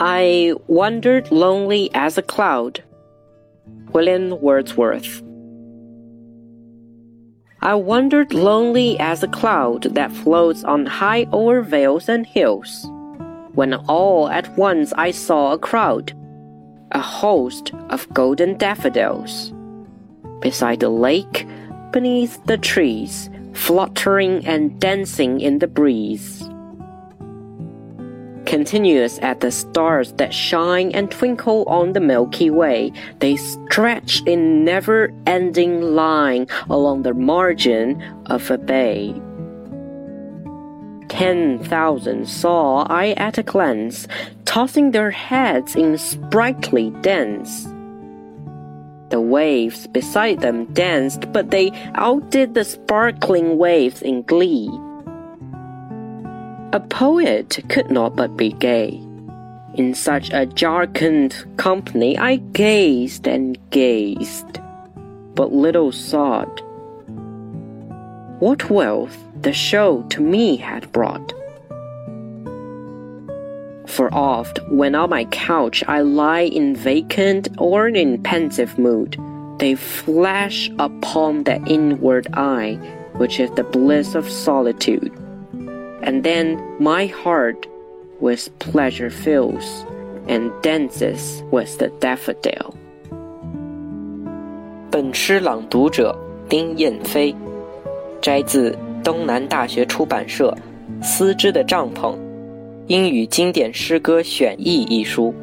I wandered lonely as a cloud. William Wordsworth. I wandered lonely as a cloud that floats on high o'er vales and hills, when all at once I saw a crowd, a host of golden daffodils, beside the lake, beneath the trees, fluttering and dancing in the breeze continuous as the stars that shine and twinkle on the Milky Way. They stretch in never ending line along the margin of a bay. Ten thousand saw I at a glance, tossing their heads in sprightly dance. The waves beside them danced, but they outdid the sparkling waves in glee. A poet could not but be gay. In such a jocund company I gazed and gazed, but little sought what wealth the show to me had brought. For oft, when on my couch I lie in vacant or in pensive mood, they flash upon the inward eye, which is the bliss of solitude and then my heart with pleasure fills and dances with the daffodil. 本诗朗读者丁雁飞，摘自东南大学出版社《丝织的帐篷：英语经典诗歌选译》一书。